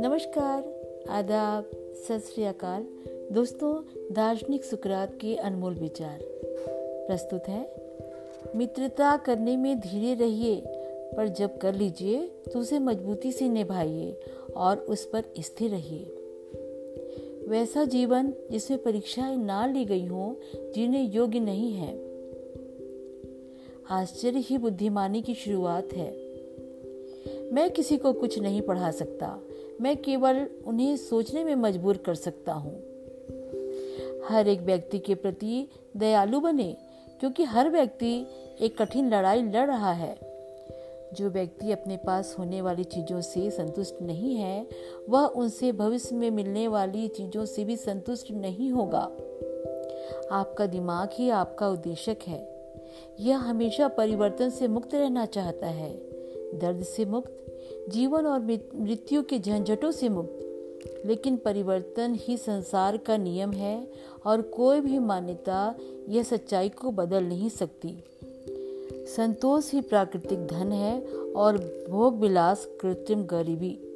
नमस्कार, आदाब, सत श्रीकाल दोस्तों, दार्शनिक सुकरात के अनमोल विचार। प्रस्तुत है, मित्रता करने में धीरे रहिए, पर जब कर लीजिए तो उसे मजबूती से निभाइए और उस पर स्थिर रहिए। वैसा जीवन जिसमें परीक्षाएँ ना ली गई हों, जीने योग्य नहीं है। आश्चर्य ही बुद्धिमानी की शुरुआत है। मैं किसी को कुछ नहीं पढ़ा सकता। मैं केवल उन्हें सोचने में मजबूर कर सकता हूँ। हर एक व्यक्ति के प्रति दयालु बने, क्योंकि हर व्यक्ति एक कठिन लड़ाई लड़ रहा है। जो व्यक्ति अपने पास होने वाली चीज़ों से संतुष्ट नहीं है, वह उनसे भविष्य में मिलने वाली चीज़ों से भी संतुष्ट नहीं होगा। आपका दिमाग ही आपका उद्देशक है। यह हमेशा परिवर्तन से मुक्त रहना चाहता है। दर्द से मुक्त, जीवन और मृत्यु के झंझटों से मुक्त। लेकिन परिवर्तन ही संसार का नियम है और कोई भी मान्यता यह सच्चाई को बदल नहीं सकती। संतोष ही प्राकृतिक धन है और भोग विलास कृत्रिम गरीबी।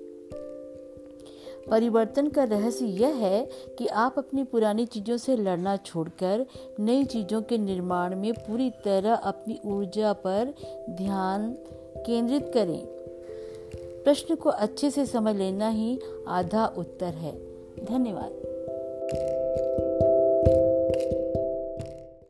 परिवर्तन का रहस्य यह है कि आप अपनी पुरानी चीज़ों से लड़ना छोड़कर नई चीज़ों के निर्माण में पूरी तरह अपनी ऊर्जा पर ध्यान केंद्रित करें। प्रश्न को अच्छे से समझ लेना ही आधा उत्तर है। धन्यवाद।